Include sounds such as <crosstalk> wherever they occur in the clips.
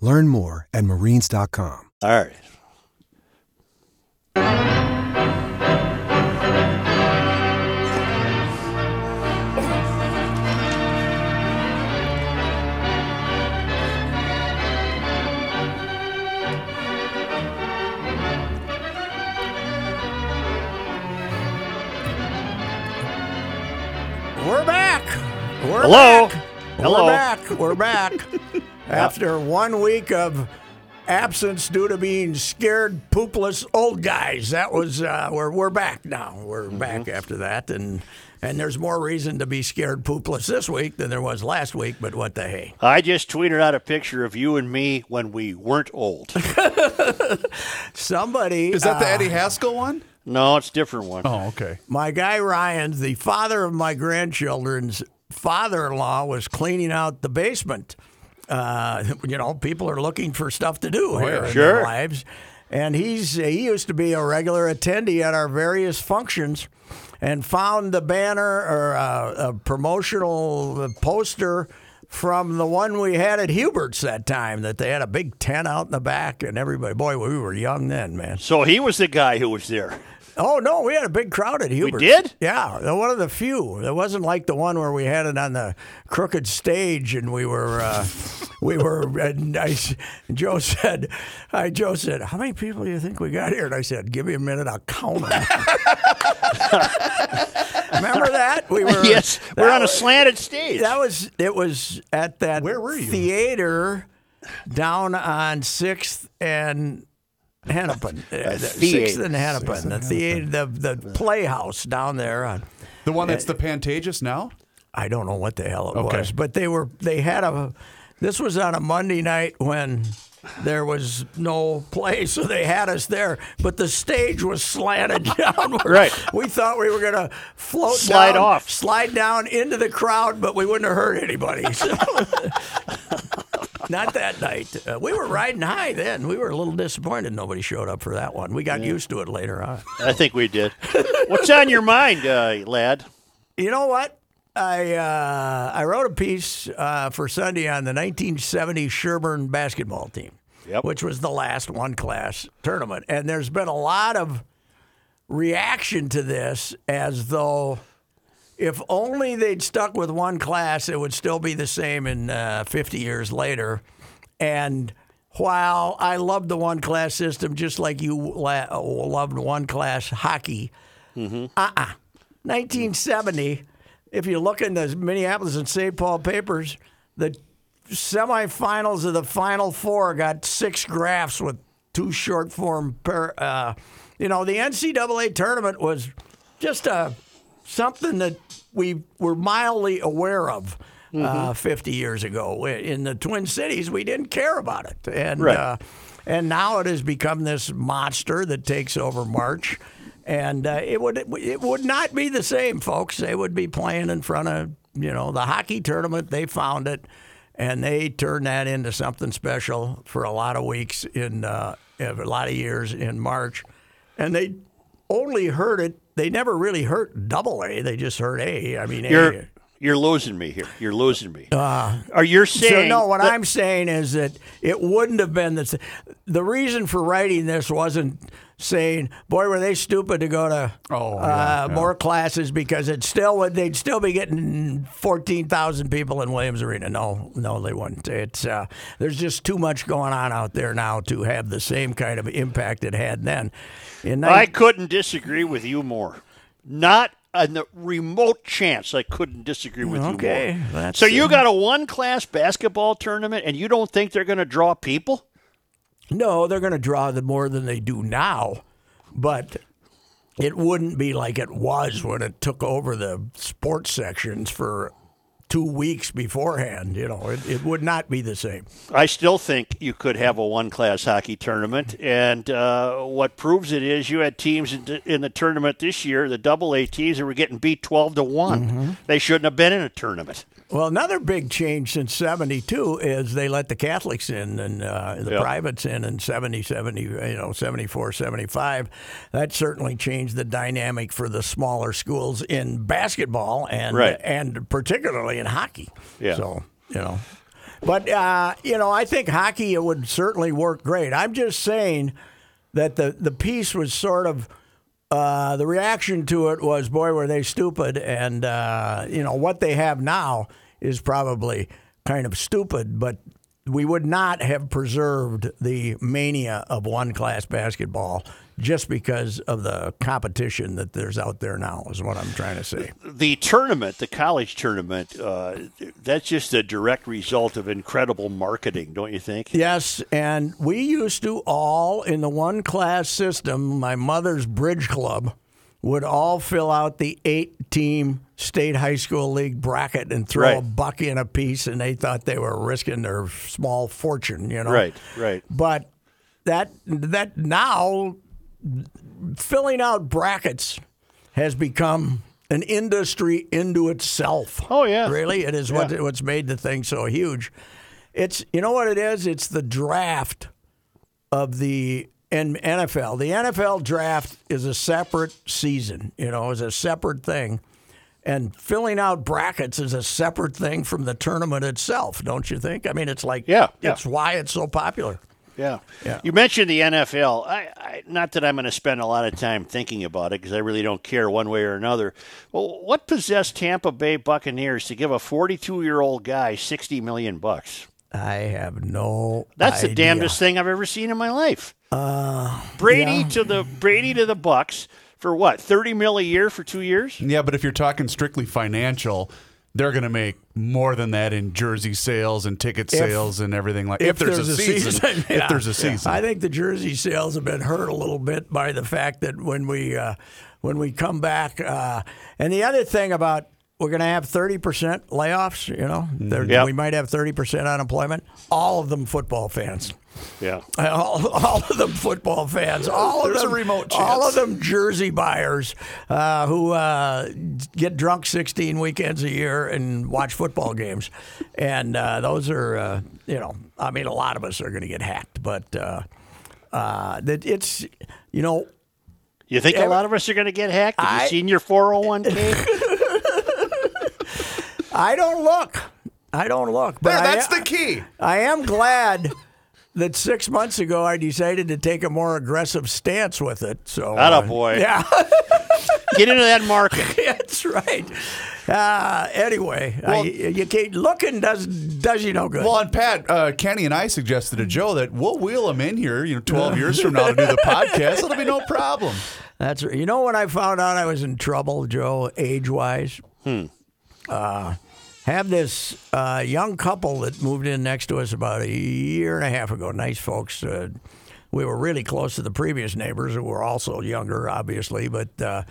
Learn more at marines.com. All right. We're back. We're Hello? back. Hello? We're back. We're back. <laughs> After one week of absence due to being scared, poopless old guys, that was uh, we're we're back now. We're Mm-hmm. back after that, and and there's more reason to be scared poopless this week than there was last week. But what the hey? I just tweeted out a picture of you and me when we weren't old. <laughs> Somebody Is that the uh, Eddie Haskell one? No, it's a different one. Oh, okay. My guy Ryan, the father of my grandchildren's father-in-law, was cleaning out the basement. Uh, <laughs> you know, people are looking for stuff to do here in Sure. their lives, and he's he used to be a regular attendee at our various functions, and found the banner or uh, a promotional poster from the one we had at Hubert's that time. That they had a big tent out in the back, and everybody, boy, we were young then, man. So he was the guy who was there. Oh no, we had a big crowd at Hubert's. did? Yeah, one of the few. It wasn't like the one where we had it on the crooked stage and we were, uh, <laughs> we were. And I, Joe said, I Joe said, how many people do you think we got here? And I said, give me a minute, I'll count them. <laughs> Remember that we were? yes, we're that on a slanted stage. That was it. Was at that Where were you? theater down on Sixth and Hennepin. Uh, the. Sixth and Hennepin. The theater, the the playhouse down there. On, The one that's the Pantages now? I don't know what the hell it Okay. was, but they were they had a. This was on a Monday night when there was no play, so they had us there. But the stage was slanted <laughs> downward. Right. We thought we were gonna float Slide down, off. slide down into the crowd, but we wouldn't have hurt anybody. So. <laughs> Not that night. Uh, we were riding high then. We were a little disappointed nobody showed up for that one. We got used to it later on. I think we did. <laughs> What's on your mind, uh, lad? You know what? I uh, I wrote a piece uh, for Sunday on the 1970 Sherburn basketball team, Yep. which was the last one class tournament, and there's been a lot of reaction to this as though if only they'd stuck with one class, it would still be the same in uh, 50 years later. And while I loved the one class system, just like you la- loved one class hockey, uh-uh. 1970, if you look in the Minneapolis and St. Paul papers, the semifinals of the Final Four got six graphs with two short form. Per, uh, you know, the NCAA tournament was just a something that we were mildly aware of. Uh, 50 years ago in the Twin Cities, we didn't care about it, and Right. uh, and now it has become this monster that takes over March, and uh, it would it would not be the same, folks. They would be playing in front of you know the hockey tournament. They found it, and they turned that into something special for a lot of weeks in uh, a lot of years in March, and they only heard it. They never really heard double A. They just heard A. I mean, You're A. You're losing me here. You're losing me. Are you So saying? no, what that- I'm saying is that it wouldn't have been the the reason for writing this wasn't saying, "Boy, were they stupid to go to Oh, uh, yeah, yeah. more classes," because it still would they'd still be getting fourteen thousand people in Williams Arena. No, no, they wouldn't. It's uh, there's just too much going on out there now to have the same kind of impact it had then. In I couldn't disagree with you more. Not a remote chance I couldn't disagree with Okay, you more. that's, so you got a one class basketball tournament and you don't think they're going to draw people? No, they're going to draw the more than they do now, but it wouldn't be like it was when it took over the sports sections for two weeks beforehand. You know, it, it would not be the same. I still think you could have a one class hockey tournament. And uh, what proves it is you had teams in, the- in the tournament this year, the double A teams, that were getting beat 12 to one Mm-hmm. They shouldn't have been in a tournament. Well, another big change since 72 is they let the Catholics in and uh, the Yeah. privates in in 70, 70, you know, 74, 75. That certainly changed the dynamic for the smaller schools in basketball and Right. and particularly in hockey. Yeah. So, you know. But uh, you know, I think hockey it would certainly work great. I'm just saying that the the piece was sort of uh, the reaction to it was, boy, were they stupid. And, uh, you know, what they have now is probably kind of stupid, but we would not have preserved the mania of one class basketball just because of the competition that there's out there now, is what I'm trying to say. the tournament, the college tournament, uh, that's just a direct result of incredible marketing, don't you think? Yes, and we used to all in the one class system, my mother's bridge club would all fill out the eight team state high school league bracket and throw a buck in a piece and they thought they were risking their small fortune, you know. Right, right. But that that now filling out brackets has become an industry into itself. Oh, yeah. really, it is what Yeah. what's made the thing so huge. It's you know what it is. It's the draft of the NFL. The NFL draft is a separate season. You know, is a separate thing. And filling out brackets is a separate thing from the tournament itself, don't you think? I mean, it's like Yeah, yeah. it's why it's so popular. Yeah. Yeah. You mentioned the NFL. I, I not that I'm going to spend a lot of time thinking about it because I really don't care one way or another. Well, what possessed Tampa Bay Buccaneers to give a 42 year old guy 60 million bucks? I have no. That's the idea. damnedest thing I've ever seen in my life. Uh, Brady yeah. to the Brady to the Bucks for what? 30 mil a year for two years? Yeah, but if you're talking strictly financial, they're going to make more than that in jersey sales and ticket If- sales and everything like. That. <laughs> <laughs> If, there's, a season, yeah. if there's a season, I think the jersey sales have been hurt a little bit by the fact that when we uh, when we come back, uh, and the other thing about we're going to have thirty percent layoffs. You know, Yep. we might have thirty percent unemployment. All of them football fans. Yeah. <laughs> All, all of them football fans. All of There's a them remote All of them jersey buyers uh, who uh, get drunk 16 weekends a year and watch football games, and uh, those are uh, you know I mean a lot of us are going to get hacked, but uh, uh, that it's you know You think a lot of us are going to get hacked? Have I- you seen your 401k? <laughs> I don't look. I don't look. But Yeah, I- that's the key. I am glad that six months ago I decided to take a more aggressive stance with it. So, uh, Attaboy. yeah. <laughs> get into that market. <laughs> That's right. Uh, anyway, I, you can't, looking does does you no good. Well, and Pat, uh, Kenny, and I suggested to Joe that we'll wheel him in here, you know, 12 years from now to do the <laughs> podcast. It'll be no problem. That's you know when I found out I was in trouble, Joe, age wise. Hmm. Uh, have this uh, young couple that moved in next to us about a year and a half ago. Nice folks. Uh, we were really close to the previous neighbors who were also younger, obviously, but. Uh,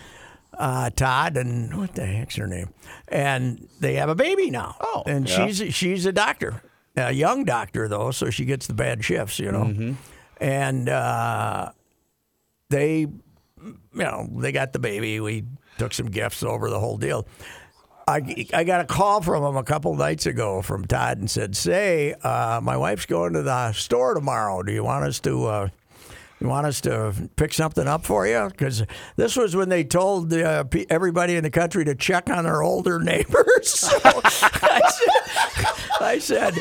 uh, Todd and what the heck's her name? And they have a baby now. Oh, and yeah. she's she's a doctor, a young doctor though, so she gets the bad shifts, you know. And uh, they you know, they got the baby. We took some gifts over the whole deal. I, I got a call from him a couple nights ago from Todd and said, "Say, uh, my wife's going to the store tomorrow. Do you want us to uh, You want us to pick something up for you? Because this was when they told uh, pe- everybody in the country to check on their older <laughs> neighbors. So <laughs> I said, I said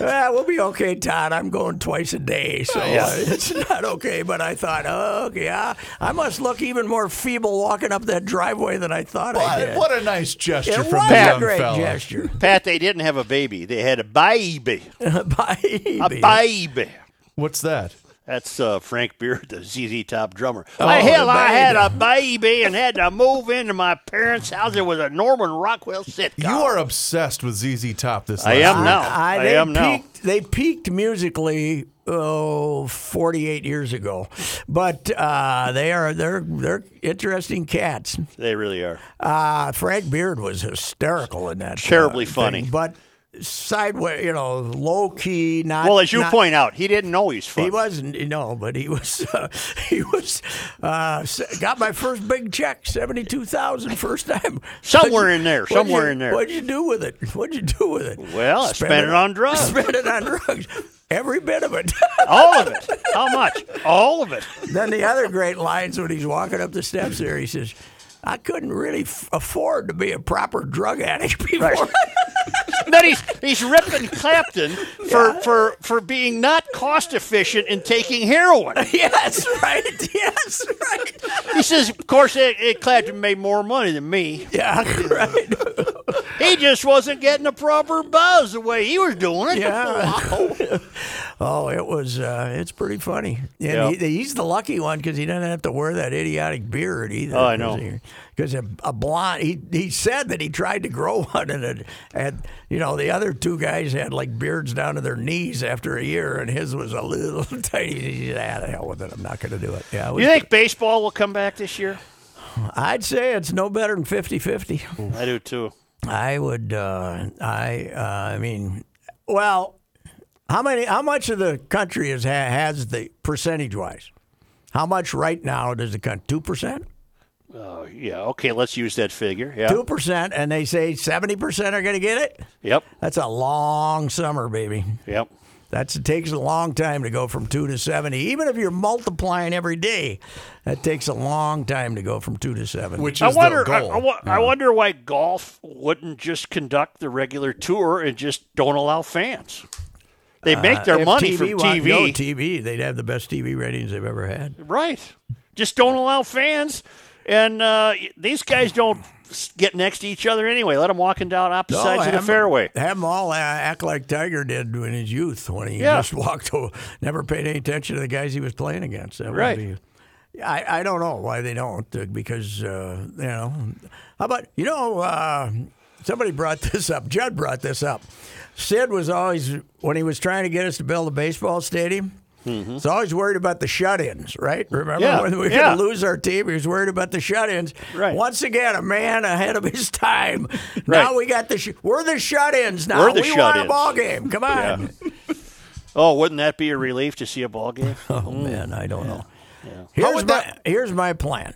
"Ah, we'll be okay, Todd. I'm going twice a day, so uh, it's not okay. But I thought, oh, okay, I, I must look even more feeble walking up that driveway than I thought I What, did. what a nice gesture it from was the a great fella. gesture. Pat, they didn't have a baby. They had a baby. <laughs> Bye. A baby. What's that? That's uh, Frank Beard, the ZZ Top drummer. Oh, I, hell, I had a baby. baby and had to move into my parents' house. It was a Norman Rockwell sitcom. You are obsessed with ZZ Top this I am week. now. I, I they am now. peaked, They peaked musically. Oh, 48 years ago, but uh, they are they're they're interesting cats. They really are. Uh, Frank Beard was hysterical in that. Terribly uh, thing, funny. but sideways, you know, low key. Not Well, as you not- point out, he didn't know he's funny. He wasn't, you know, but he was. <laughs> Uh, he was. Uh, got my first big check, seventy-two thousand, first time. <laughs> Somewhere you- in there, somewhere you- in there. What'd you do with it? What'd you do with it? Well, I spent it on drugs. <laughs> Spent it on drugs. Every bit of it. All of it. How much? All of it. then the other great lines when he's walking up the steps there, he says, "I couldn't really f- afford to be a proper drug addict before." <laughs> then he's he's ripping Clapton for, for for being not cost efficient in taking heroin. <laughs> yes, right. <laughs> Yes, right. He says, of course, it, it, Clapton made more money than me. Yeah, right. He just wasn't getting a proper buzz the way he was doing it. Yeah. <laughs> <laughs> oh, it was. Uh, it's pretty funny. And Yeah. he, he's the lucky one because he doesn't have to wear that idiotic beard either. Oh, I know. Because a, a blonde, he he said that he tried to grow <laughs> one, and it, and you know the other two guys had like beards down to their knees after a year, and his was a little tiny. He said, "Ah, the hell with it. I'm not going to do it." Yeah, it You think baseball will come back this year? I'd say it's no better than 50-50. I do too. I would. Uh, I. Uh, I mean, well, how many? How much of the country is ha- has the percentage wise? How much right now does the country? Two percent. Oh, yeah. Okay, let's use that figure. Yeah. Two percent, and they say seventy percent are going to get it. Yep. That's a long summer, baby. Yep. That's it takes a long time to go from two to seventy. Even if you're multiplying every day, that takes a long time to go from two to seventy. Which I is wonder. the goal. I wa- I wonder why golf wouldn't just conduct the regular tour and just don't allow fans. They make their Uh, money TV from wanted to go TV, TV, they'd have the best TV ratings they've ever had. right? Just don't allow fans, and uh, these guys don't s- get next to each other anyway. Let them walking down opposite sides of the fairway. Have them all uh, act like Tiger did in his youth when he Yeah. just <laughs> walked, o- never paid any attention to the guys he was playing against. That Right. be- I, I don't know why they don't uh, because uh, you know. How about you know? Uh, somebody brought <laughs> this up. Judd brought this up. Sid was always when he was trying to get us to build a baseball stadium. He's always worried about the shut-ins, right? Remember Mm-hmm. Yeah, when we were yeah. going to lose our team? He was worried about the shut-ins. Right. Once again, a man ahead of his time. <laughs> Right. Now we got the sh- we're the shut-ins now. We're the we want a shut-ins. ball game. Come <laughs> on. Oh, wouldn't that be a relief to see a ball game? <laughs> Oh man, I don't know. Here's my that- here's my plan.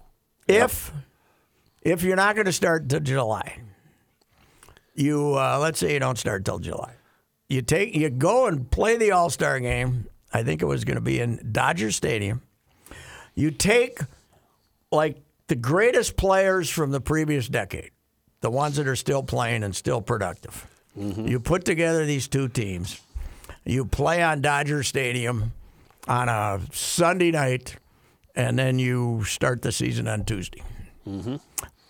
If if you're not going to start till July, you uh, let's say you don't start till July, you take you go and play the All Star game. I think it was going to be in Dodger Stadium. You take like the greatest players from the previous decade, the ones that are still playing and still productive. Mm-hmm. You put together these two teams. You play on Dodger Stadium on a Sunday night, and then you start the season on Tuesday mm-hmm.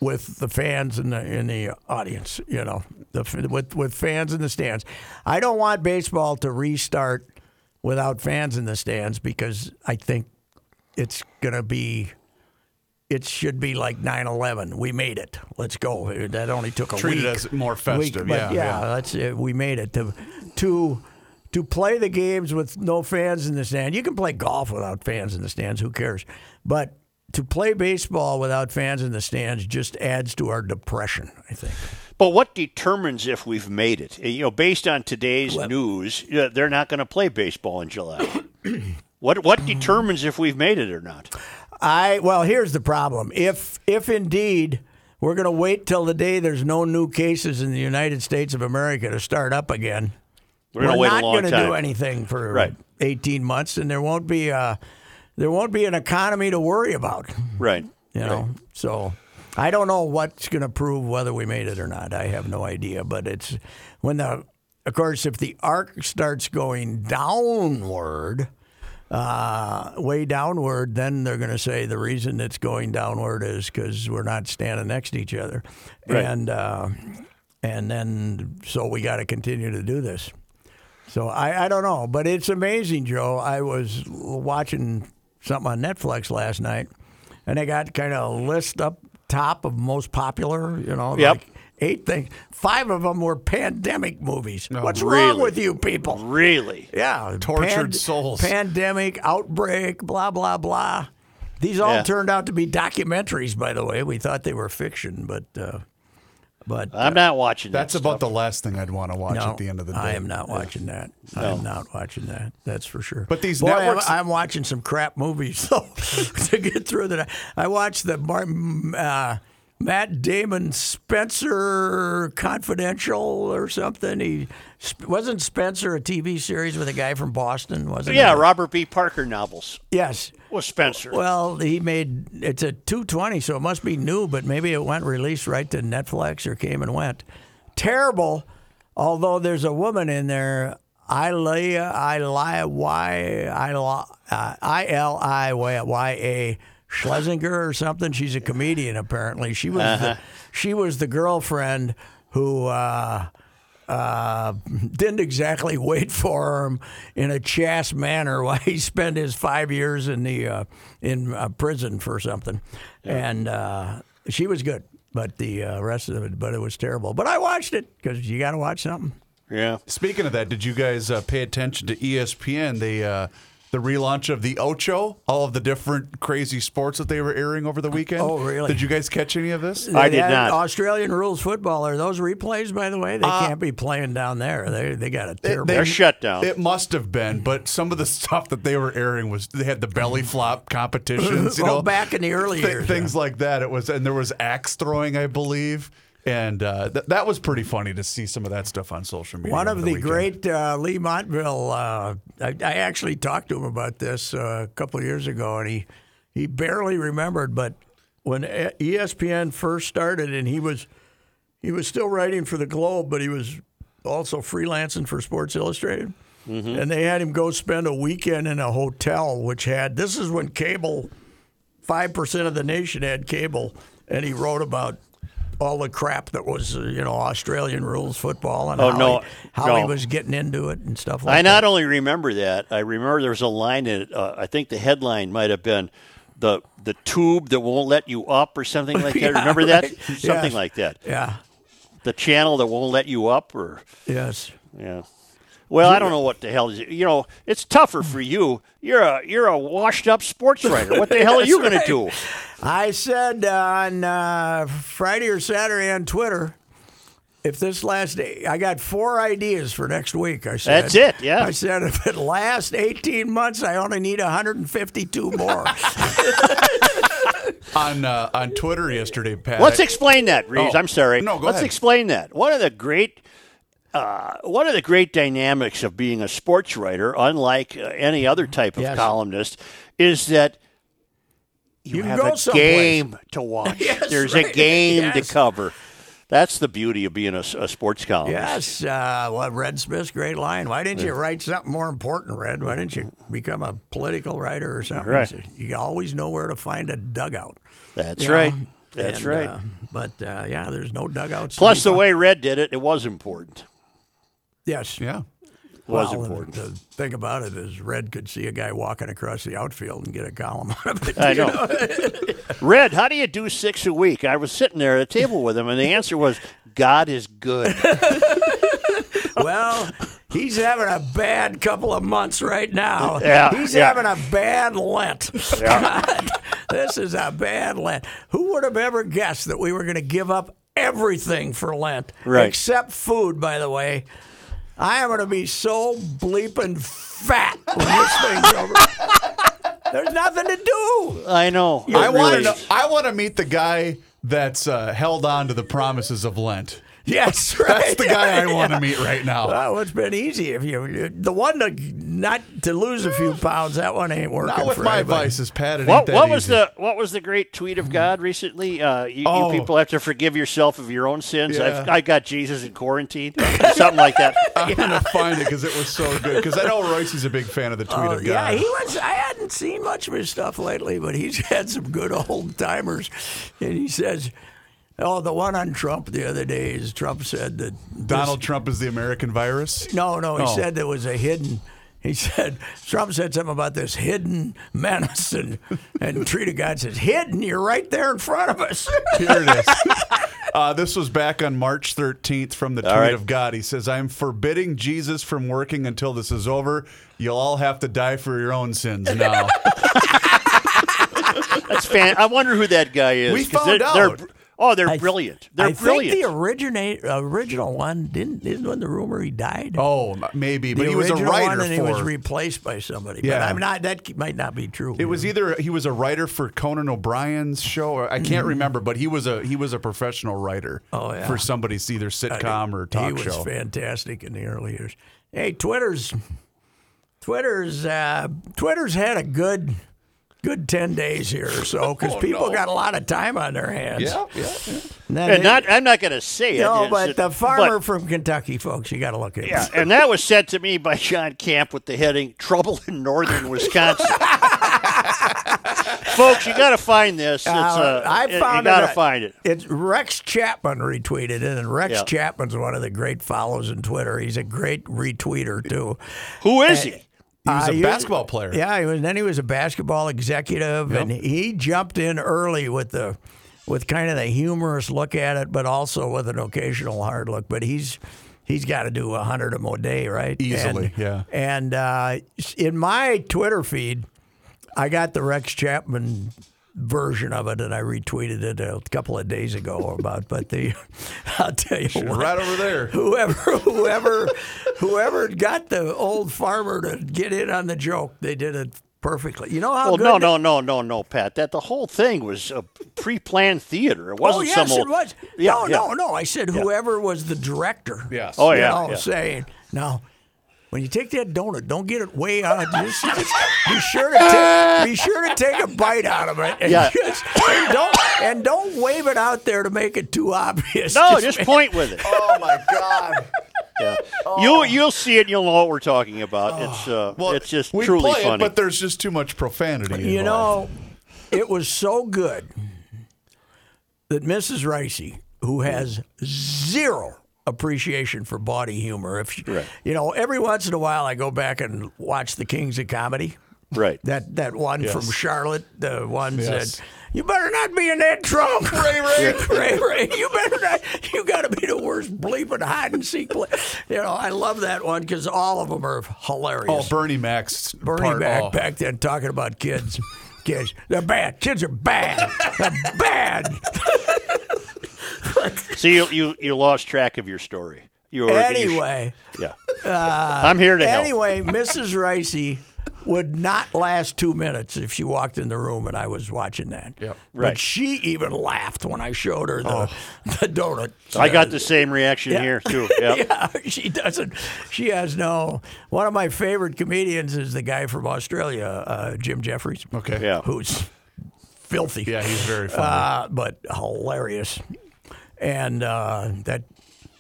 with the fans in the in the audience. You know, the, with with fans in the stands. I don't want baseball to restart without fans in the stands because I think it's gonna be. It should be like 9/11. We made it. Let's go. That only took a Treat it week. as more Week, festive, but yeah, yeah, yeah. that's it. We made it to to to play the games with no fans in the stand. You can play golf without fans in the stands. Who cares? But to play baseball without fans in the stands just adds to our depression. I think. But what determines if we've made it? You know, based on today's news, they're not going to play baseball in July. <clears throat> what what determines if we've made it or not? I well, here's the problem. If if indeed we're going to wait till the day there's no new cases in the United States of America to start up again, We're going to wait not gonna do anything for Right. 18 months, and there won't be. Uh, there won't be an economy to worry about. Right. You know, so I don't know what's going to prove whether we made it or not. I have no idea. But it's when the, of course, if the arc starts going downward, uh, way downward, then they're going to say the reason it's going downward is because we're not standing next to each other, Right. and uh, and then so we got to continue to do this. So I, I don't know, but it's amazing, Joe. I was watching something on Netflix last night, and they got kind of a list up top of most popular, you know, Yep. like eight things. Five of them were pandemic movies. What's wrong with you people? Really? Yeah, Tortured souls. Pandemic, outbreak, blah blah blah. These all Yeah. turned out to be documentaries, by the way. We thought they were fiction, but uh, but I'm not watching that. That's that about stuff. the last thing I'd want to watch no, at the end of the day. I am not watching that. I am not watching that. That's for sure. But these Boy, I'm- I'm, watching some crap movies <laughs> though to get through that. I watched the uh, Matt Damon Spenser Confidential or something. He wasn't Spenser a TV series with a guy from Boston, wasn't Yeah, it? Robert B. Parker novels Yes. With Spenser. Well, he made it's a 220, so it must be new, but maybe it went released right to Netflix or came and went. Terrible, although there's a woman in there, Ilaya, Ilaya, Y, I L I Y A Shlesinger or something. She's a comedian apparently. She was the, she was the girlfriend who. Uh, uh, <laughs> didn't exactly wait for him in a chaste manner <laughs> while he spent his five years in the uh, in uh, prison for something, and uh, she was good, but the uh, rest of it, but it was terrible. But I watched it because you got to watch something. yeah. Speaking of that, did you guys uh, pay attention to ESPN? They uh, the relaunch of the Ocho, all of the different crazy sports that they were airing over the weekend. Oh, really? Did you guys catch any of this? I did not. Australian rules football are those replays, by the way? They uh, can't be playing down there. They they got a terrible. They're shut down. It must have been, but some of the stuff that they were airing was they had the belly <laughs> flop competitions, you Oh, know, back in the early thi- years, things like that. It was, and there was axe throwing, I believe, and uh, th- that was pretty funny to see some of that stuff on social media. One of the, weekend. great uh, Leigh Montville. Uh, I, I actually talked to him about this uh, a couple of years ago, and he he barely remembered. But when E- ESPN first started, and he was he was still writing for the Globe, but he was also freelancing for Sports Illustrated. And they had him go spend a weekend in a hotel, which had this is when cable five percent of the nation had cable, and he wrote about all the crap that was uh, you know Australian rules football and Oh, how, no, he, how he was getting into it and stuff like I that. I not only remember that, I remember there was a line in it. Uh, I think the headline might have been the the tube that won't let you up or something like <laughs> that. Yeah, remember that? right. Something Yes. like that. Yeah. The channel that won't let you up, or Yes. yeah. Well, I don't know what the hell is. it. You know, it's tougher for you. You're a you're a washed up sports writer. What the hell are <laughs> you going to do? I said on uh, Friday or Saturday on Twitter, if this last day, I got four ideas for next week. I said That's it, yeah. I said if it lasts eighteen months, I only need 152 more. <laughs> on uh, on Twitter yesterday, Pat. Let's explain that, Reeves. Oh, I'm sorry. no, go Let's ahead. explain that. One of the great, uh, one of the great dynamics of being a sports writer, unlike uh, any other type of Yes. columnist, is that you, You have a someplace. game to <laughs> watch. Yes, There's right. a game Yes. to cover. That's the beauty of being a sports columnist. yes, uh, well, Red Smith's great line. Why didn't you write something more important, Red? Why didn't you become a political writer or something? Right. You always know where to find a dugout. That's you know? right. That's And, right. uh, but uh, yeah, there's no dugouts. Plus, the way Red did it, it was important. Yes, yeah. Was Well, important. The thing about it is, Red could see a guy walking across the outfield and get a column <laughs> out of it. I know. <laughs> Red, how do you do six a week? I was sitting there at a table with him, and the answer was, God is good. <laughs> well, he's having a bad couple of months right now. Yeah, he's yeah. having a bad Lent. God, this is a bad Lent. Who would have ever guessed that we were going to give up everything for Lent, Right. except food? By the way, I am going to be so bleeping fat when this thing's over. There's nothing to do. I know. I It want to. is. I want to meet the guy that's uh, held on to the promises of Lent. Yes, right. <laughs> That's the guy I want to meet right now. Well, it's been easy if you the one to not to lose a few pounds. That one ain't working. Not with for my anybody. vices, Pat. It What, ain't that what was the what was the great tweet of God recently? Uh, you, Oh. you people have to forgive yourself of your own sins. Yeah. I've, I got Jesus in quarantine, something like that. <laughs> I'm gonna find it because it was so good. Because I know Roycey's a big fan of the tweet Oh, of yeah, he was. I hadn't seen much of his stuff lately, but he's <laughs> had some good old timers. And he says, "Oh, the one on Trump the other day is Trump said that Donald Trump is the American virus. No, no, he Oh. said there was a hidden. He said Trump said something about this hidden menace, and and Tree to God says hidden. You're right there in front of us. <laughs> Here it is. Uh, this was back on March 13th from the tweet right. of God. He says, I'm forbidding Jesus from working until this is over. You'll all have to die for your own sins now. <laughs> That's fan. I wonder who that guy is. We 'cause found they're, they're- out. Oh, they're I- brilliant. They're I brilliant. think the originate original one didn't isn't when the rumor he died. oh, maybe. But the he was a writer one, and for. he was replaced by somebody. But Yeah. I'm not. That might not be true. it was either he was a writer for Conan O'Brien's show, or I can't remember, but he was a he was a professional writer Mm-hmm. Oh, yeah. for somebody's either sitcom or talk show. he was show. fantastic in the early years. Hey, Twitter's Twitter's uh, Twitter's had a good good ten days here or so because <laughs> Oh, people no. got a lot of time on their hands. Yeah, yeah, yeah. And and they- not, I'm not going to say it. no, but it- the farmer but- from Kentucky, folks, you got to look at. yeah, and that was sent to me by John Camp with the heading "Trouble in Northern Wisconsin." <laughs> Folks, you got to find this. It's, uh, I it- you got to find it. It's Rex Chapman retweeted it, and Rex Yeah. Chapman's one of the great follows in Twitter. He's a great retweeter too. Who is he? He was Uh, a basketball player. Yeah, he was. Then he was a basketball executive, and he jumped in early with the with kind of the humorous look at it, but also with an occasional hard look. But he's he's got to do a hundred of them a day, right? Easily, And- yeah. And uh, in my Twitter feed, I got the Rex Chapman version of it, and I retweeted it a couple of days ago about. But the <laughs> I'll tell you what, Right over there. whoever <laughs> whoever whoever got the old farmer to get in on the joke, they did it perfectly. You know how Well, good no, the- no, no, no, no, Pat. That the whole thing was a pre-planned theater. It wasn't oh, yes, some old. it was. Yeah, no, yeah. no, no. I said whoever was the director. Yes. Oh, you yeah, know, yeah. saying now. When you take that donut, don't get it way out. Just, just be sure to take, be sure to take a bite out of it, and, Yeah. <laughs> just, and don't and don't wave it out there to make it too obvious. No, just make- point with it. <laughs> Oh my God! Yeah. You you'll see it. and You'll know what we're talking about. It's uh, Well, it's just we truly play funny. it, but there's just too much profanity. You involved. know, it was so good that Mrs. Ricey, who has zero appreciation for body humor, if she, Right. you know, every once in a while I go back and watch the Kings of Comedy. right. <laughs> That that one from Charlotte, the one Yes. said, "You better not be in that trunk, <laughs> Ray Ray, <laughs> Ray Ray. You better not. You got to be the worst bleeping hide and seek play." You know, I love that one because all of them are hilarious. Oh, Bernie Mac's Bernie part, back oh. back then talking about kids. Kids, they're bad. Kids are bad. They're bad. See, you, you you lost track of your story. You were you sh- Anyway, yeah. I'm here to help. anyway, Mrs. Ricey would not last two minutes if she walked in the room and I was watching that. Yep. But she even laughed when I showed her the, <laughs> the donut. I got the same reaction Yeah. here too. <laughs> Yep. yeah, she doesn't. She has no. One of my favorite comedians is the guy from Australia, uh, Jim Jeffries. Okay. Yeah. who's filthy. Yeah, he's very funny. uh, but hilarious. And uh, that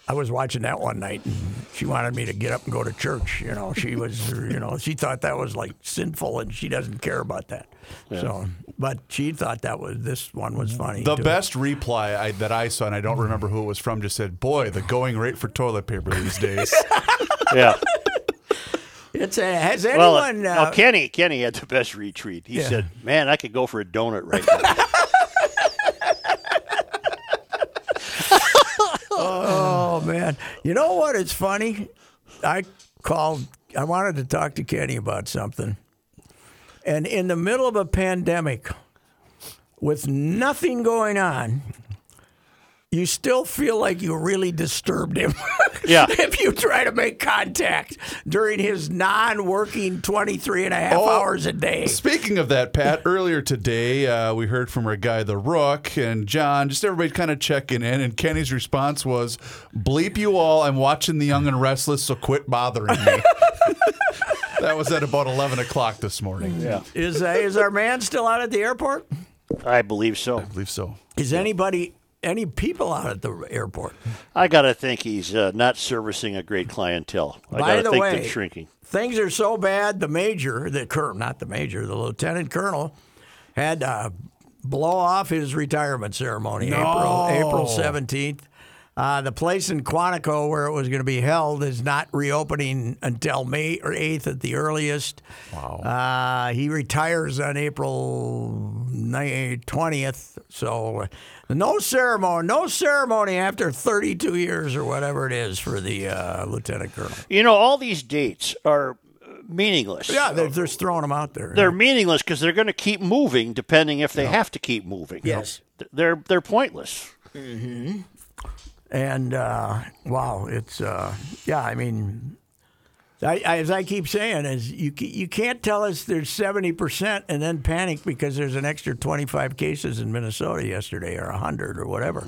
I was watching that one night, and she wanted me to get up and go to church. You know, she was, you know, she thought that was like sinful, and she doesn't care about that. So, but she thought that was this one was funny. the too. best reply I, that I saw, and I don't remember who it was from, just said, "Boy, the going rate for toilet paper these days." <laughs> Yeah. It's a, has Well, anyone? uh, uh, Kenny Kenny had the best retweet. He Yeah. said, "Man, I could go for a donut right now." <laughs> Oh man, you know what? It's funny. I called. I wanted to talk to Kenny about something, and in the middle of a pandemic, with nothing going on, you still feel like you really disturbed him. <laughs> Yeah. if you try to make contact during his non-working 23 and a half Oh. hours a day. Speaking of that, Pat, <laughs> earlier today uh, we heard from our guy, the Rook, and John, just everybody kind of checking in. And Kenny's response was, Bleep you all, I'm watching The Young and Restless, so quit bothering me. <laughs> that was at about 11 o'clock this morning. Yeah, Is uh, is our man still out at the airport? I believe so. I believe so. Is anybody any people out at the airport? I got to think he's uh, not servicing a great clientele. I got to the think way- they're shrinking. Things are so bad. The major, the colonel, not the major, the lieutenant colonel, had to blow off his retirement ceremony April April seventeenth. Uh, the place in Quantico where it was going to be held is not reopening until May or 8th at the earliest. Wow. Uh, he retires on April ni- 20th. So uh, no ceremony, no ceremony after 32 years or whatever it is for the uh, lieutenant colonel. You know, all these dates are uh, meaningless. Yeah, they're just throwing them out there. They're meaningless because they're going to keep moving, depending if they have to keep moving. Yes. they're they're pointless. And uh, wow, it's uh, yeah. I mean, I, I, as I keep saying, is you you can't tell us there's seventy percent and then panic because there's an extra twenty five cases in Minnesota yesterday or hundred or whatever.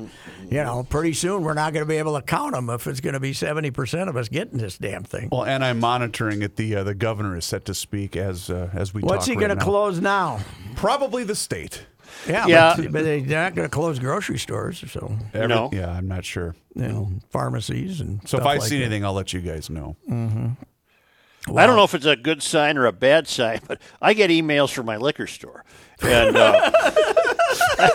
You know, pretty soon we're not going to be able to count them if it's going to be seventy percent of us getting this damn thing. Well, and I'm monitoring it. The uh, the governor is set to speak as uh, as we What's he right going to close now? Probably the state. Yeah, Yeah. But, but they're not going to close grocery stores, so Every- No. Yeah, I'm not sure. you know, pharmacies and So if I like see that. anything, I'll let you guys know. I don't know if it's a good sign or a bad sign, but I get emails from my liquor store, and uh, <laughs>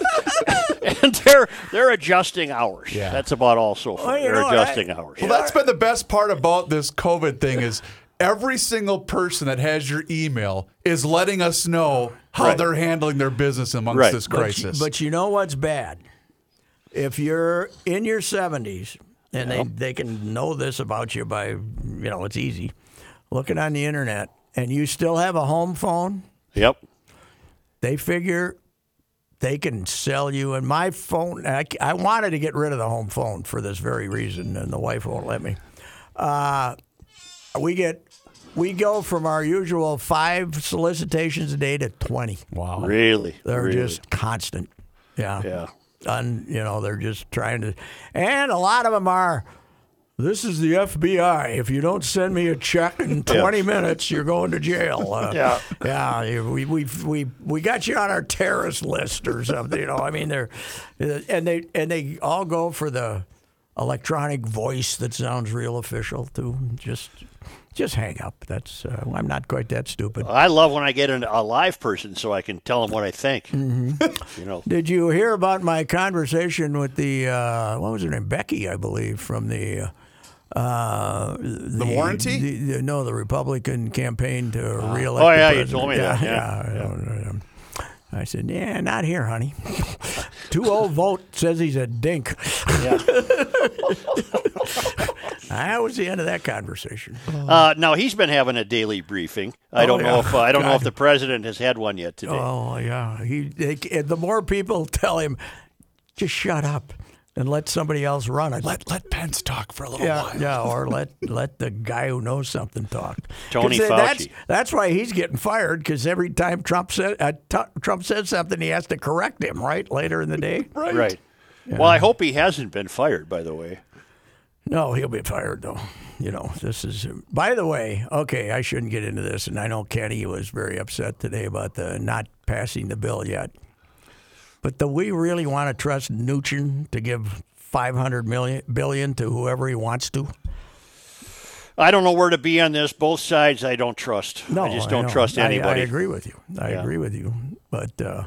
and they're they're adjusting hours. Yeah. That's about all so far. Well, they're know, adjusting I- hours. Well, that's been the best part about this COVID thing is every single person that has your email is letting us know how Right. they're handling their business amongst Right. this But you- crisis. But you, know what's bad? If you're in your 70s, and they, they can know this about you by, you know, it's easy, looking on the internet, and you still have a home phone, Yep. they figure they can sell you. And my phone, I, I wanted to get rid of the home phone for this very reason, and the wife won't let me. Uh, we get. We go from our usual five solicitations a day to 20. wow. Really. They're really. just constant. Yeah. Yeah. Un, you know, they're just trying to, and a lot of them are. This is the FBI. If you don't send me a check in <laughs> 20 minutes, you're going to jail. Uh, <laughs> Yeah. yeah. We we we we got you on our terrorist list or something. You know, I mean, they're uh, and they and they all go for the electronic voice that sounds real official too. Just just hang up. That's uh, I'm not quite that stupid. I love when I get an, a live person so I can tell them what I think. Mm-hmm. <laughs> you know. Did you hear about my conversation with the uh, what was her name, Becky, I believe, from the uh, the, warranty? the- the- no, the Republican campaign to reelect. Oh, the yeah, you told me yeah, that, yeah. yeah, yeah. I said, "Yeah, not here, honey. <laughs> Two old vote says he's a dink." Yeah. <laughs> That was the end of that conversation. Uh, now he's been having a daily briefing. I Oh, don't know yeah. if uh, I don't know if the president has had one yet today. Oh yeah, he. They, the more people tell him, just shut up and let somebody else run it. Let let Pence talk for a little Yeah, while. yeah, or let <laughs> let the guy who knows something talk. Tony 'Cause That's, Fauci. that's why he's getting fired because every time Trump said uh, t- Trump says something, he has to correct him right later in the day. <laughs> Right. Well, I hope he hasn't been fired. By the way. No, he'll be fired though. You know, this is. By the way, okay, I shouldn't get into this, and I know Kenny was very upset today about the not passing the bill yet. But do we really want to trust Mnuchin to give five hundred million billion to whoever he wants to? I don't know where to be on this. Both sides, I don't trust. No, I just don't know. trust I- anybody. I, agree with you. I Yeah. agree with you. But uh,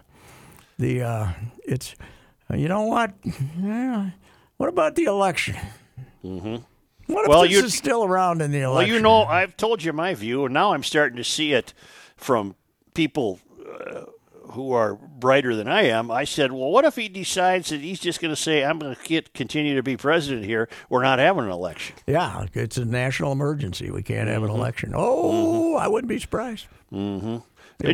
the uh, it's you know what? Yeah. What about the election? Mm-hmm. What if Well, this is still around in the election? Well, you know, I've told you my view, and now I'm starting to see it from people uh, who are brighter than I am. I said, well, what if he decides that he's just going to say, I'm going to continue to be president here? We're not having an election. Yeah, it's a national emergency. We can't have an Mm-hmm. election. Oh, I wouldn't be surprised. And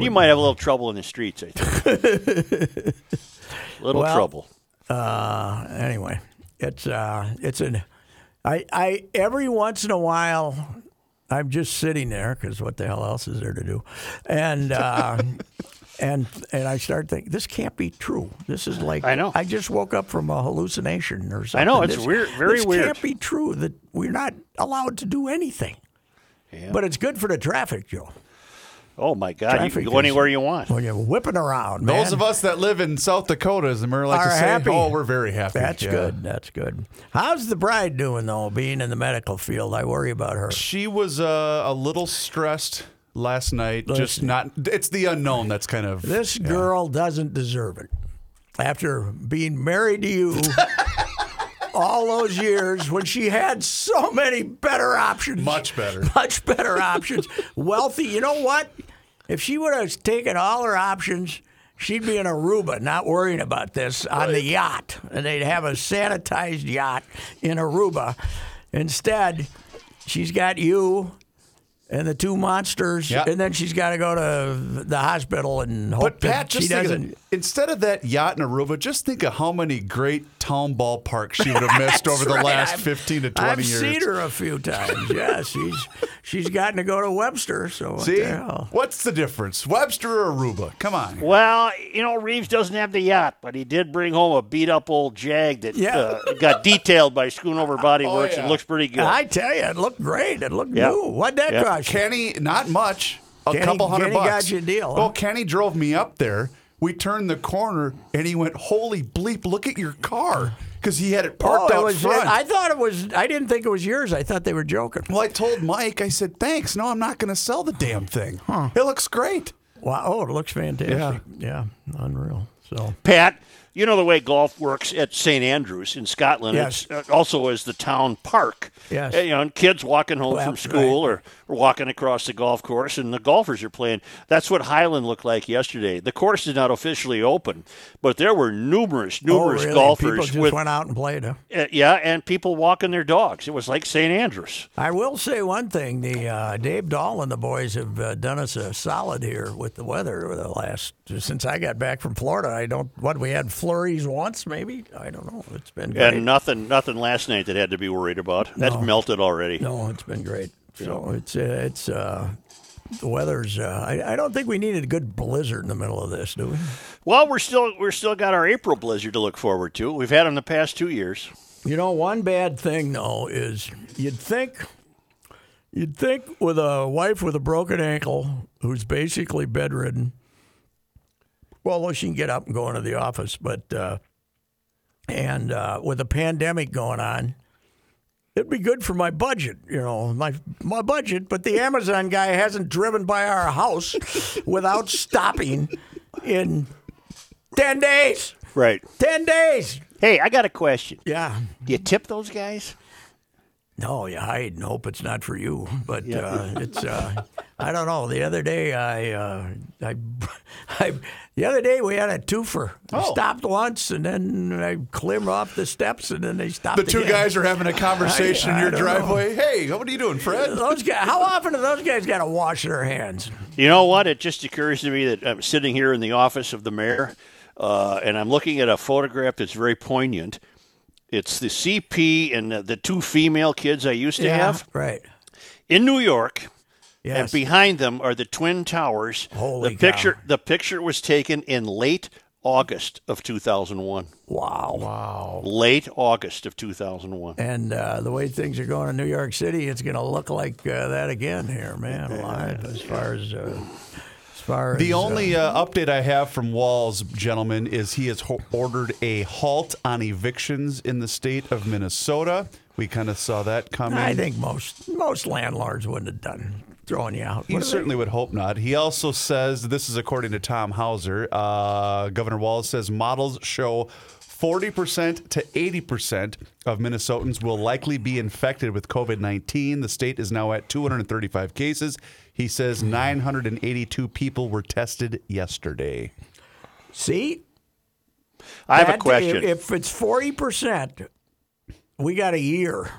you might have a little trouble in the streets, I think. <laughs> little Well, trouble. Uh, anyway, It's uh, it's an, I I every once in a while, I'm just sitting there because what the hell else is there to do, and. Uh, <laughs> And and I start thinking this can't be true. This is like I know. I just woke up from a hallucination or something. I know, it's This- weird- very weird. this weird. can't be true that we're not allowed to do anything. Yeah. But it's good for the traffic, Joe. Oh my God! You can go anywhere you want. When you're whipping around, man. Those of us that live in South Dakota, as the mayor likes Are to say, happy. oh, we're very happy. That's Yeah. good. That's good. How's the bride doing though? Being in the medical field, I worry about her. She was uh, a little stressed last night. Just not. It's the unknown that's kind of. This girl doesn't deserve it. After being married to you <laughs> all those years, when she had so many better options, Much better. <laughs> much better options, wealthy. You know what? If she would have taken all her options. She'd be in Aruba, not worrying about this on the yacht, and they'd have a sanitized yacht in Aruba. Instead, she's got you and the two monsters, Yeah. and then she's got to go to the hospital and hope But that Pat, she just think of doesn't. it. instead of that yacht in Aruba, just think of how many great town ballpark she would have missed <laughs> over the Right, last I've- fifteen to twenty I've years. seen her a few times. Yeah, <laughs> she's she's gotten to go to Webster. So what See, the hell? what's the difference, Webster or Aruba? Come on. Well, you know, Reeves doesn't have the yacht, but he did bring home a beat up old Jag that Yeah. uh, got detailed by Schoonover <laughs> Body Oh, Works yeah. and looks pretty good. I tell you, it looked great. It looked Yeah. new. What'd that Yeah. cost? Kenny, not much. A Kenny- couple hundred Kenny bucks. got you a deal, huh? Well, Kenny drove me up there. We turned the corner, and he went, "Holy bleep! Look at your car!" Because he had it parked oh, it out was. front. I thought it was. I didn't think it was yours. I thought they were joking. well, I told Mike, I said, "Thanks. No, I'm not going to sell the damn thing. It looks great." Wow. Oh, it looks fantastic. Yeah. yeah unreal. So Pat, you know the way golf works at St. Andrews in Scotland. Yes. It's uh, also as the town park. Yes. Uh, You know, and kids walking home Well, from school right. or, or walking across the golf course, and the golfers are playing. That's what Highland looked like yesterday. The course is not officially open, but there were numerous, numerous oh, really? golfers People just with went out and played. Huh? uh, yeah, and people walking their dogs. It was like St. Andrews. I will say one thing: the uh, Dave Dahl and the boys have uh, done us a solid here with the weather over the last since I got back from Florida. I don't what we had flurries once, maybe. I don't know. It's been great. And nothing, nothing last night that had to be worried about. That's melted already. no, it's been great. So it's uh, it's uh, the weather's. Uh, I, I don't think we needed a good blizzard in the middle of this, do we? Well, we're still we're still got our April blizzard to look forward to. We've had them the past two years. You know, one bad thing though is you'd think you'd think with a wife with a broken ankle who's basically bedridden. Well, she can get up and go into the office, but uh, and uh, with a pandemic going on, it'd be good for my budget. You know, my my budget. But the Amazon guy hasn't driven by our house <laughs> without stopping in ten days. Right. Ten days. Hey, I got a question. Yeah. Do you tip those guys? No, you hide and hope it's not for you. But uh, it's uh, I don't know. The other day I, uh, I, <laughs> I the other day we had a twofer. Oh. stopped once and then I climb off the steps and then they stopped. The two again. guys are having a <laughs> conversation I- in your don't know. driveway. Hey, what are you doing, Fred? Those guys. How often do those guys got to wash their hands? You know what? It just occurs to me that I'm sitting here in the office of the mayor, uh, and I'm looking at a photograph that's very poignant. It's the CP and the, the two female kids I used to have right. in New York. And behind them are the twin towers. Holy the picture cow. the picture was taken in late August of 2001. wow. Wow. Late August of 2001. And uh, the way things are going in New York City, it's going to look like uh, that again here, man. Alive as far as uh, as far The uh, only uh, update I have from Walz, gentlemen, is he has ho- ordered a halt on evictions in the state of Minnesota. We kind of saw that coming. I think most most landlords wouldn't have done throwing you out. You What are they- certainly would hope not. He also says this is according to Tom Hauser. Uh, Governor Walz says models show 40% to 80% of Minnesotans will likely be infected with COVID 19. The state is now at 235 cases. He says 982 people were tested yesterday. See, I have a question. If, if it's forty percent, we got a year,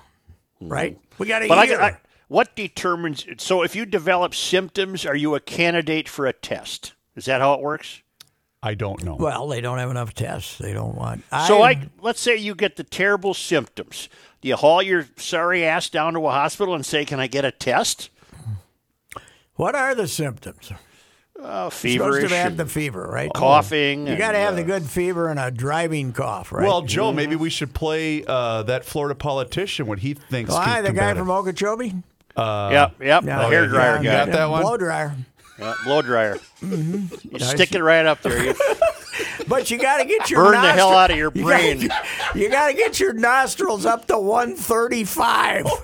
hmm. right? We got a But I, year. I, what determines? So, if you develop symptoms, are you a candidate for a test? Is that how it works? I don't know. Well, they don't have enough tests. They don't want. So I let's say you get the terrible symptoms. Do you haul your sorry ass down to a hospital and say, "Can I get a test?" What are the symptoms? Uh, You're feverish, supposed to have and the fever, right? coughing. You got to have uh, the good fever and a driving cough, right? Well, Joe, maybe we should play uh, that Florida politician what he thinks. Why the guy combat it. from Okeechobee? Yep, yep. Yeah. the hair dryer yeah, guy. Got that one? Blow dryer. Yeah, blow dryer. Mm-hmm. You stick it right up there. You, <laughs> But you got to get your Burn the hell out of your you brain. gotta- You got to get your nostrils up to 135. Oh,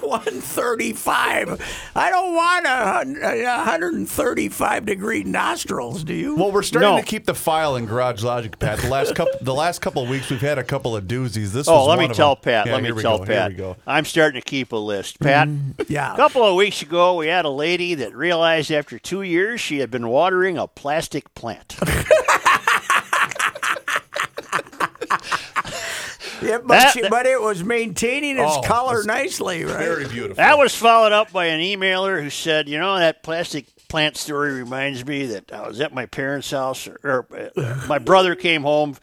<laughs> 135. I don't want a, a 135 degree nostrils. Do you? Well, we're starting No. to keep the file in Garage Logic, Pat. The last couple, the last couple of weeks, we've had a couple of doozies. This oh, was let one me of tell them. Pat. Yeah, let me here we tell go, Pat. Here we go. I'm starting to keep a list. Pat, mm, yeah. a couple of weeks ago, we had a lady that realized after two years she had been watering a plastic plant. <laughs> Yeah, but, That- she- but it was maintaining its Oh, color nicely, right? Very beautiful. That was followed up by an emailer who said, "You know that plastic plant story reminds me that I was at my parents' house, or, or uh, my <laughs> brother came home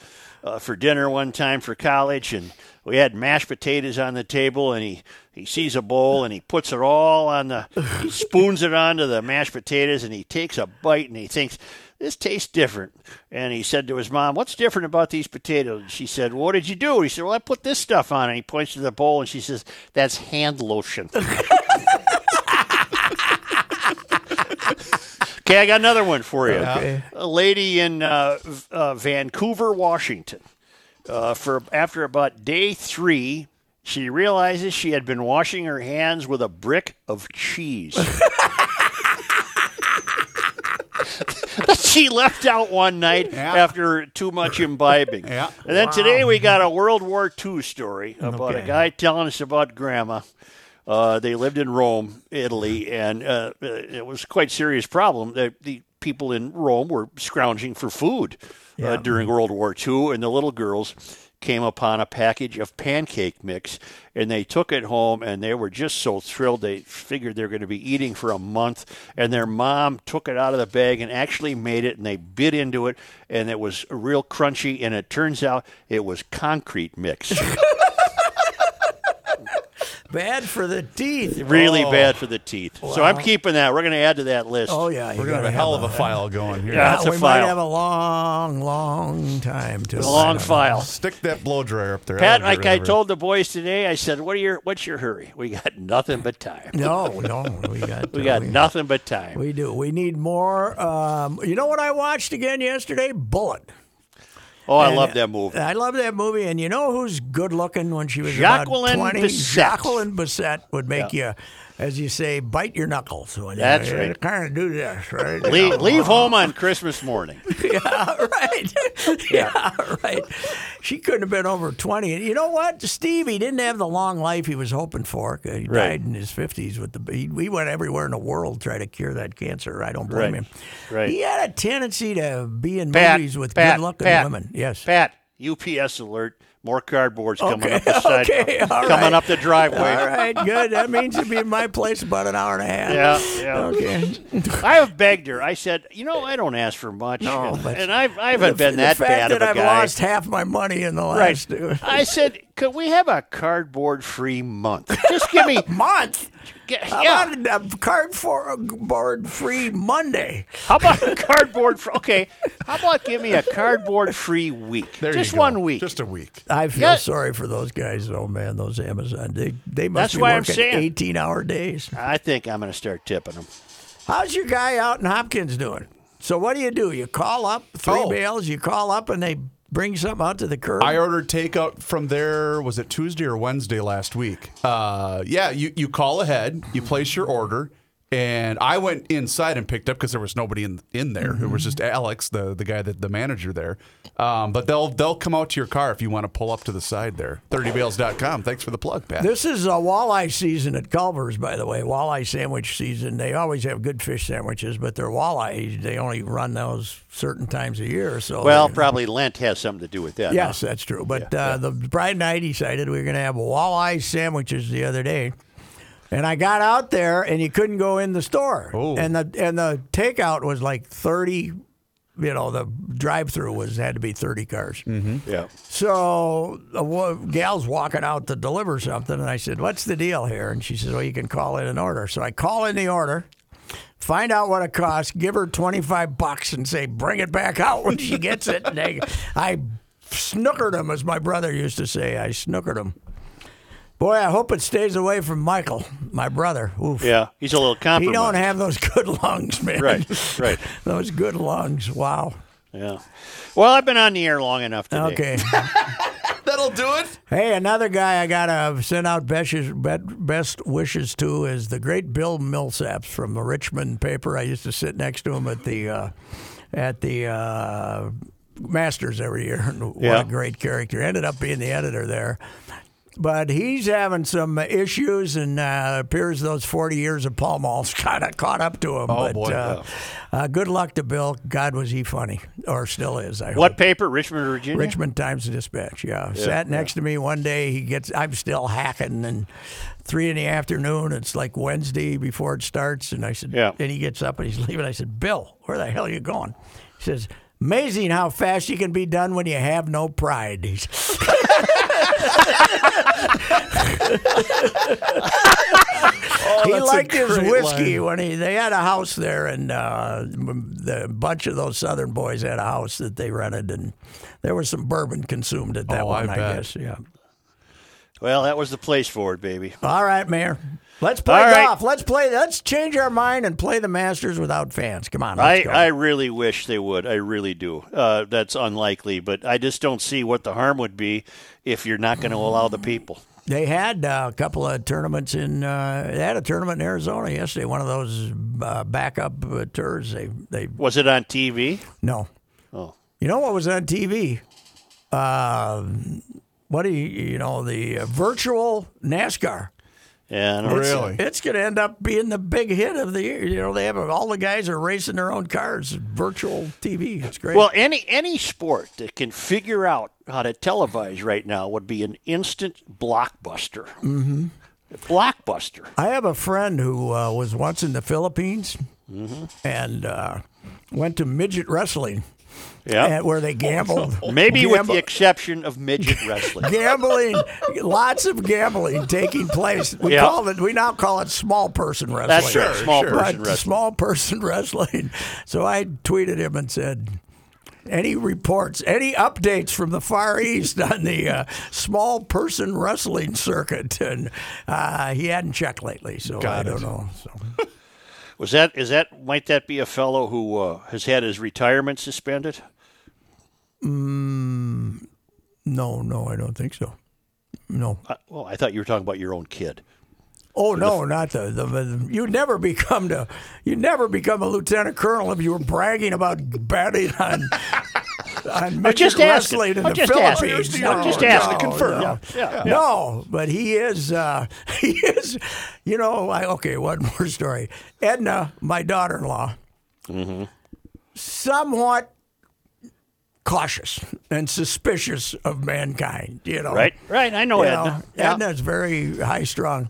uh, for dinner one time for college, and we had mashed potatoes on the table, and he." He sees a bowl and he puts it all on the, he spoons it onto the mashed potatoes and he takes a bite and he thinks, this tastes different. And he said to his mom, What's different about these potatoes? And she said, What did you do? He said, Well, I put this stuff on. And he points to the bowl and she says, That's hand lotion. <laughs> Okay, I got another one for you. Okay. A lady in uh, uh, Vancouver, Washington. Uh, for after about day three, she realizes she had been washing her hands with a brick of cheese. <laughs> she left out one night Yeah. after too much imbibing. Yeah. And then today we got a World War II story about a guy telling us about grandma. Uh, they lived in Rome, Italy, and uh, uh, it was quite serious problem. The, the people in Rome were scrounging for food uh, during World War II, and the little girls came upon a package of pancake mix, and they took it home, and they were just so thrilled. They figured they were going to be eating for a month, and their mom took it out of the bag and actually made it, and they bit into it, and it was real crunchy, and it turns out it was concrete mix. <laughs> Bad for the teeth. really bad for the teeth. So I'm keeping that. We're going to add to that list. Oh yeah, We're gonna have gotta a hell of a file going here. Yeah. that's a we file. might have a long, long time to a long file. Stick that blow dryer up there. Pat, like rid I told the boys today, I said, "What are your What's your hurry? We got <laughs> nothing but time. No, no, we got <laughs> We got nothing but time." We do. We need more. Um, you know what I watched again yesterday? Bullitt. Oh, I And, love that movie. I love that movie. And you know who's good looking when she was Jacqueline about 20? Bisset. Jacqueline Bisset would make you, as you say, bite your knuckles. When That's you, right. Kind of do this, right? <laughs> Leave, know. leave home on Christmas morning. <laughs> yeah, right. <laughs> yeah, right. She couldn't have been over 20. And you know what? Steve, he didn't have the long life he was hoping for. He Right. died in his 50s with the. He, he went everywhere in the world trying to cure that cancer. I don't blame Right. him. Right. He had a tendency to be in Pat, movies with Pat, good looking Pat, women. Yes. Pat, UPS alert. More cardboards coming Okay, up the side, <laughs> okay, coming right. up the driveway. All right, good. That means you'll be in my place about an hour and a half. Yeah, yeah. Okay. I have begged her. I said, you know, I don't ask for much, No, and, but- and I've, I haven't been the that fact bad that of a I've guy. lost half my money in the last. right. I said, could we have a cardboard-free month? Just give me. <laughs> month. Get, How yeah. about a cardboard free Monday? How about a cardboard? Fr- okay. How about give me a cardboard-free week? There Just you go. one week. Just a week. I feel Yeah. sorry for those guys. Oh man, those Amazon they they must That's be why I'm working saying. eighteen hour days. I think I'm going to start tipping them. How's your guy out in Hopkins doing? So what do you do? You call up three Oh. bales. You call up and they bring something out to the curb. I ordered takeout from there. Was it Tuesday or Wednesday last week? Uh, yeah, you you call ahead, you place your order, and I went inside and picked up because there was nobody in in there. It was just Alex, the the guy that the manager there. Um, but they'll they'll come out to your car if you want to pull up to the side there. 30bales.com. Thanks for the plug, Pat. This is a walleye season at Culver's, by the way. Walleye sandwich season. They always have good fish sandwiches, but they're walleye. They only run those certain times a year. So Well, they- probably Lent has something to do with that. Yes, huh? that's true. But uh, the bride and I decided we were going to have walleye sandwiches the other day. And I got out there, and you couldn't go in the store. Oh. And the and the takeout was like thirty you know, the drive-through was had to be 30 cars. Mm-hmm. Yeah. So a gal's walking out to deliver something, and I said, "What's the deal here?" And she says, "Well, you can call in an order." So I call in the order, find out what it costs, give her twenty-five bucks, and say, "Bring it back out when she gets it." And they, I snookered him, as my brother used to say. I snookered him. Boy, I hope it stays away from Michael, my brother. Oof. Yeah. He's a little He don't have those good lungs, man. Right. Right. <laughs> those good lungs. Wow. Yeah. Well, I've been on the air long enough today. Okay. <laughs> That'll do it. Hey, another guy I gotta send out best, best wishes to is the great Bill Millsaps from the Richmond paper. I used to sit next to him at the uh, at the uh, Masters every year. <laughs> What Yeah. a great character! Ended up being the editor there. But he's having some issues, and uh, appears those 40 years of Pall Mall's <laughs> kind of caught up to him. Oh, but, boy. Uh, uh, good luck to Bill. God, was he funny, or still is. I hope. What paper? Richmond, Virginia. Richmond Times Dispatch. Yeah, sat next to me one day. He gets. I'm still hacking, and three in the afternoon. It's like Wednesday before it starts, and I said, Yeah. And he gets up and he's <laughs> leaving. I said, Bill, where the hell are you going? He says. Amazing how fast you can be done when you have no pride. <laughs> He's- he liked his whiskey line. when he they had a house there, and uh, the bunch of those Southern boys had a house that they rented, and there was some bourbon consumed at that Oh, I one. I, guess. Yeah. Well, that was the place for it, baby. All right, Mayor. Let's play All right. golf. Let's play. Let's change our mind and play the Masters without fans. Come on. I, Let's go. I really wish they would. I really do. Uh, that's unlikely, but I just don't see what the harm would be if you're not going to allow the people. They had uh, a couple of tournaments in. Uh, they had a tournament in Arizona yesterday. One of those uh, backup uh, tours. They they Was it on TV? no. Oh. You know what was on TV? Uh, what do you you know the uh, virtual NASCAR? Yeah, I. It's- Really? It's going to end up being the big hit of the year. You know, they have all the guys are racing their own cars. Virtual TV. It's great. Well, any any sport that can figure out how to televise right now would be an instant blockbuster. Mm-hmm. Blockbuster. I have a friend who uh, was once in the Philippines Mm-hmm. and uh, went to midget wrestling, Yeah. where they gambled. <laughs> Maybe with the exception of midget wrestling. <laughs> gambling, lots of gambling taking place. We Yeah. call it. We now call it small person wrestling. That's right, small But person wrestling. Small person wrestling. So I tweeted him and said. Any reports, any updates from the Far East on the uh, small person wrestling circuit? And uh, he hadn't checked lately, so I Got don't know. So. Was that is that might that be a fellow who uh, has had his retirement suspended? No, no, I don't think so. No. Uh, well, I thought you were talking about your own kid. Oh no, not the, the, the you never become the you never become a lieutenant colonel if you were bragging about batting on <laughs> on midget just wrestling in I'm the just asking. Philippines. I'm just No, asking. no, Confirm. No, Yeah, yeah, no, but he is uh, <laughs> he is you know I, okay one more story. Edna, my daughter-in-law, Mm-hmm. somewhat cautious and suspicious of mankind. You know, Right, right. I know you Edna. know, Yeah. Edna's very high strung.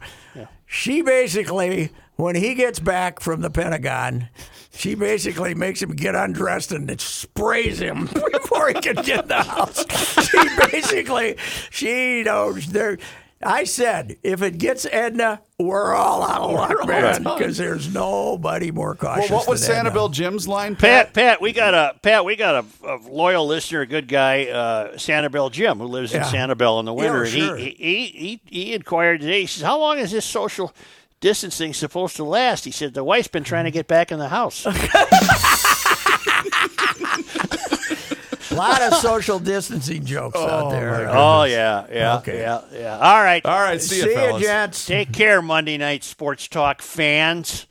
She basically, when he gets back from the Pentagon, she basically makes him get undressed and it sprays him <laughs> before he can get in the house. She basically, she knows there. I said, if it gets Edna, we're all out of luck, man, because there's nobody more cautious. Well, what was than Edna. Sanibel Jim's line? Pat, Pat, we got a Pat, we got a, a loyal listener, a good guy, uh, Sanibel Jim, who lives in Yeah. Sanibel in the winter, Yeah, sure. and he, he he he inquired today. He says, "How long is this social distancing supposed to last?" He said, "The wife's been trying to get back in the house." <laughs> A lot of social distancing jokes out oh, there. Oh, oh yeah, yeah, Okay. yeah, yeah. All right, All right, see, See you, you, fellas. gents. take care, Monday Night Sports Talk fans.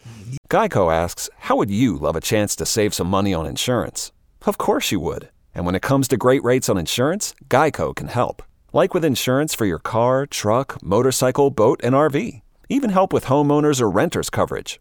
Geico asks, How would you love a chance to save some money on insurance? Of course you would. And when it comes to great rates on insurance, Geico can help. Like with insurance for your car, truck, motorcycle, boat, and RV. Even help with homeowners or renters coverage.